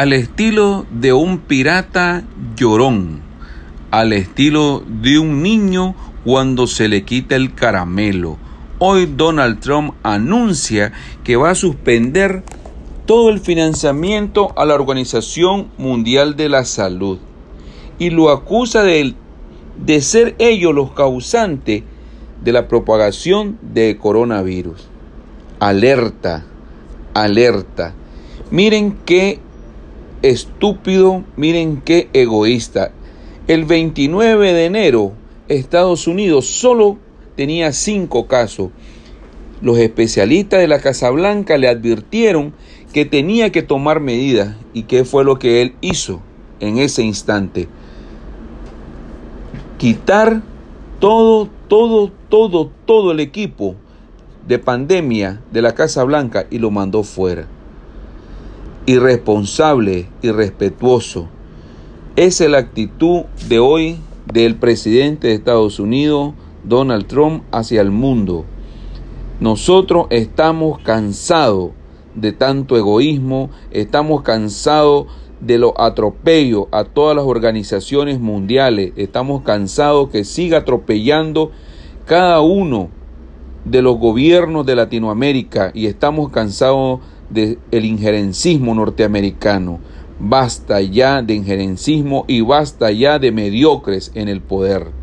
al estilo de un pirata llorón, al estilo de un niño cuando se le quita el caramelo. Hoy Donald Trump anuncia que va a suspender todo el financiamiento a la Organización Mundial de la Salud y lo acusa de, de ser ellos los causantes de la propagación de coronavirus. Alerta, alerta. Miren qué estúpido, miren qué egoísta. El 29 de enero, Estados Unidos solo tenía cinco casos. Los especialistas de la Casa Blanca le advirtieron que tenía que tomar medidas. ¿Y qué fue lo que él hizo en ese instante? Quitar todo, todo, todo, todo el equipo de pandemia de la Casa Blanca y lo mandó fuera. Irresponsable, irrespetuoso. Esa es la actitud de hoy del presidente de Estados Unidos, Donald Trump, hacia el mundo. Nosotros estamos cansados de tanto egoísmo, estamos cansados de los atropellos a todas las organizaciones mundiales, estamos cansados que siga atropellando cada uno de los gobiernos de Latinoamérica y estamos cansados del el injerencismo norteamericano. Basta ya de injerencismo y basta ya de mediocres en el poder.